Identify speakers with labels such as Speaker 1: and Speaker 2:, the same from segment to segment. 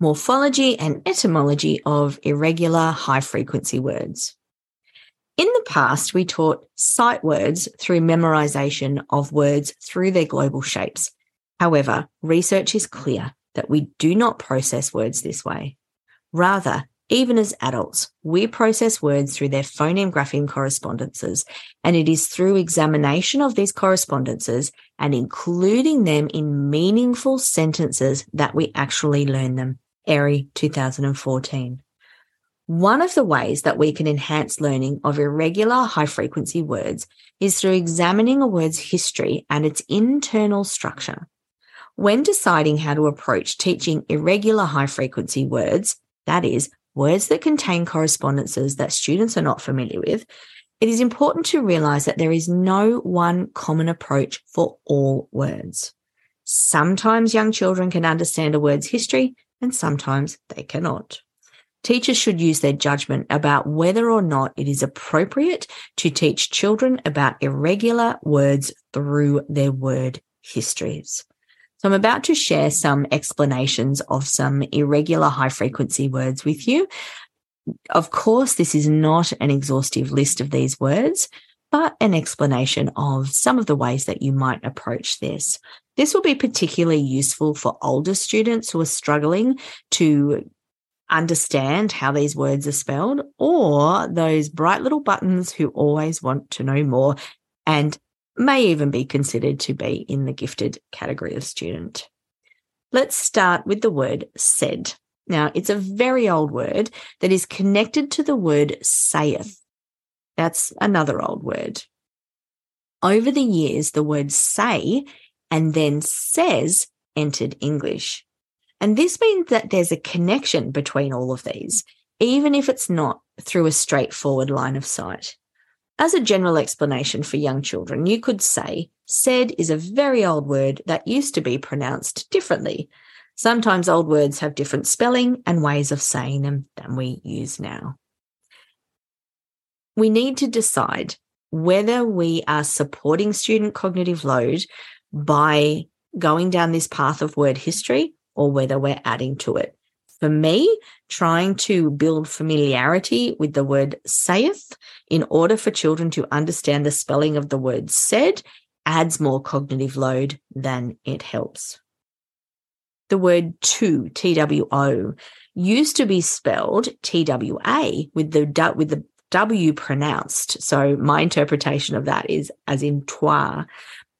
Speaker 1: morphology and etymology of irregular high frequency words. In the past, we taught sight words through memorization of words through their global shapes. However, research is clear that we do not process words this way. Rather, even as adults, we process words through their phoneme grapheme correspondences, and it is through examination of these correspondences and including them in meaningful sentences that we actually learn them. Ehri 2014. One of the ways that we can enhance learning of irregular high frequency words is through examining a word's history and its internal structure. When deciding how to approach teaching irregular high frequency words, that is, words that contain correspondences that students are not familiar with, it is important to realize that there is no one common approach for all words. Sometimes young children can understand a word's history and sometimes they cannot. Teachers should use their judgment about whether or not it is appropriate to teach children about irregular words through their word histories. So I'm about to share some explanations of some irregular high frequency words with you. Of course, this is not an exhaustive list of these words, but an explanation of some of the ways that you might approach this. This will be particularly useful for older students who are struggling to understand how these words are spelled, or those bright little buttons who always want to know more and may even be considered to be in the gifted category of student. Let's start with the word said. Now, it's a very old word that is connected to the word saith. That's another old word. Over the years, the word say and then says entered English. And this means that there's a connection between all of these, even if it's not through a straightforward line of sight. As a general explanation for young children, you could say, said is a very old word that used to be pronounced differently. Sometimes old words have different spelling and ways of saying them than we use now. We need to decide whether we are supporting student cognitive load by going down this path of word history or whether we're adding to it for me, trying to build familiarity with the word saith in order for children to understand the spelling of the word said adds more cognitive load than it helps. The word to, T-W-O, used to be spelled T-W-A with the, with the W pronounced. So my interpretation of that is as in toi.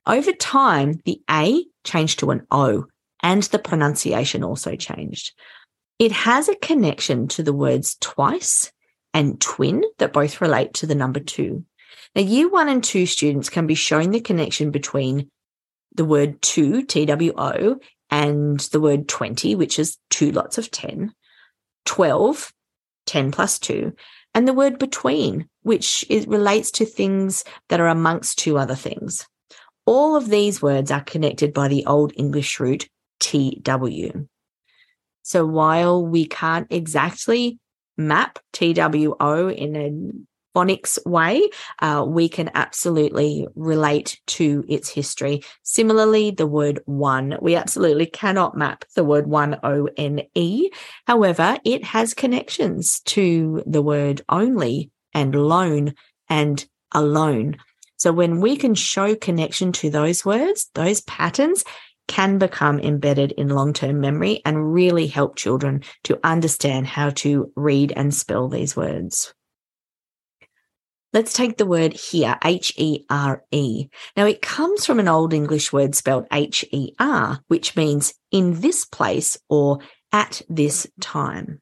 Speaker 1: Over time, the A changed to an O and the pronunciation also changed. It has a connection to the words twice and twin that both relate to the number two. Now, year one and two students can be shown the connection between the word two, T W O, and the word 20, which is two lots of 10, 12, 10 plus two, and the word between, which is, relates to things that are amongst two other things. All of these words are connected by the Old English root TW. So while we can't exactly map TWO in a phonics way, uh, we can absolutely relate to its history. Similarly, the word one, we absolutely cannot map the word one O N E. However, it has connections to the word only and loan and alone. So when we can show connection to those words, those patterns, can become embedded in long term memory and really help children to understand how to read and spell these words. Let's take the word here, H E R E. Now, it comes from an Old English word spelled H E R, which means in this place or at this time.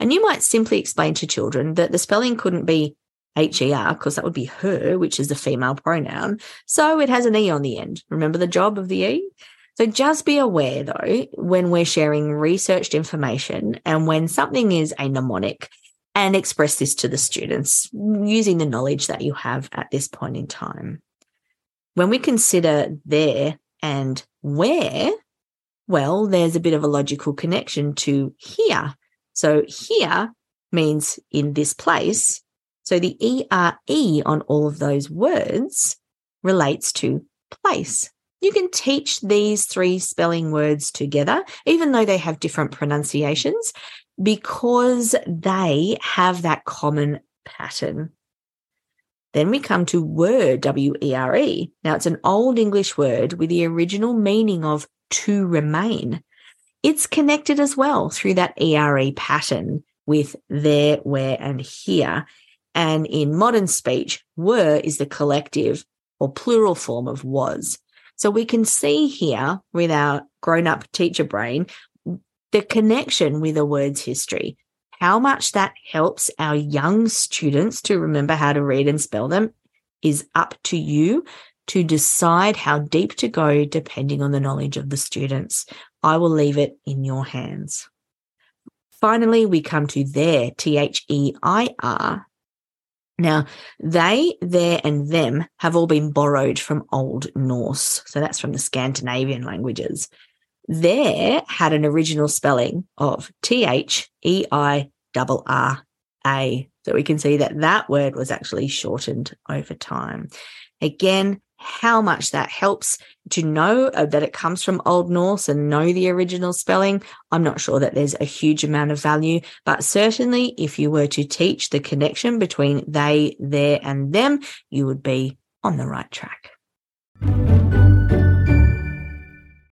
Speaker 1: And you might simply explain to children that the spelling couldn't be H E R because that would be her, which is the female pronoun. So it has an E on the end. Remember the job of the E? So just be aware though, when we're sharing researched information and when something is a mnemonic, and express this to the students using the knowledge that you have at this point in time. When we consider there and where, well, there's a bit of a logical connection to here. So here means in this place. So the ERE on all of those words relates to place. you can teach these three spelling words together, even though they have different pronunciations, because they have that common pattern. Then we come to were, W E R E. Now, it's an Old English word with the original meaning of to remain. It's connected as well through that ERE pattern with there, where, and here. And in modern speech, were is the collective or plural form of was. So we can see here with our grown up teacher brain the connection with a word's history, how much that helps our young students to remember how to read and spell them is up to you to decide how deep to go depending on the knowledge of the students. I will leave it in your hands. Finally, we come to their, T H E I R. Now, they, their, and them have all been borrowed from Old Norse. So that's from the Scandinavian languages. Their had an original spelling of T H E I R R A. So we can see that that word was actually shortened over time. Again, how much that helps to know uh, that it comes from Old Norse and know the original spelling. I'm not sure that there's a huge amount of value, but certainly if you were to teach the connection between they, their, and them, you would be on the right track.